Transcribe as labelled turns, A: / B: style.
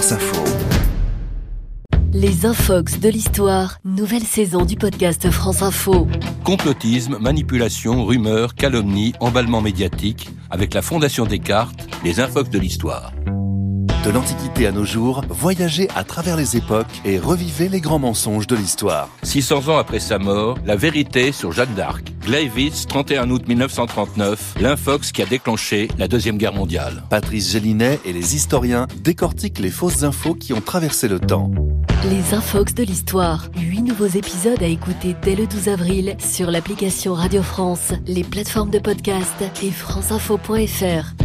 A: France Info.
B: Les Infox de l'histoire, nouvelle saison du podcast France Info.
C: Complotisme, manipulation, rumeurs, calomnie, emballement médiatique, avec la Fondation Descartes, les Infox de l'histoire.
A: De l'Antiquité à nos jours, voyagez à travers les époques et revivez les grands mensonges de l'histoire.
C: 600 ans après sa mort, la vérité sur Jeanne d'Arc. Gleiwitz, 31 août 1939, l'infox qui a déclenché la Deuxième Guerre mondiale.
A: Patrice Gélinet et les historiens décortiquent les fausses infos qui ont traversé le temps.
B: Les Infox de l'histoire. Huit nouveaux épisodes à écouter dès le 12 avril sur l'application Radio France, les plateformes de podcast et franceinfo.fr.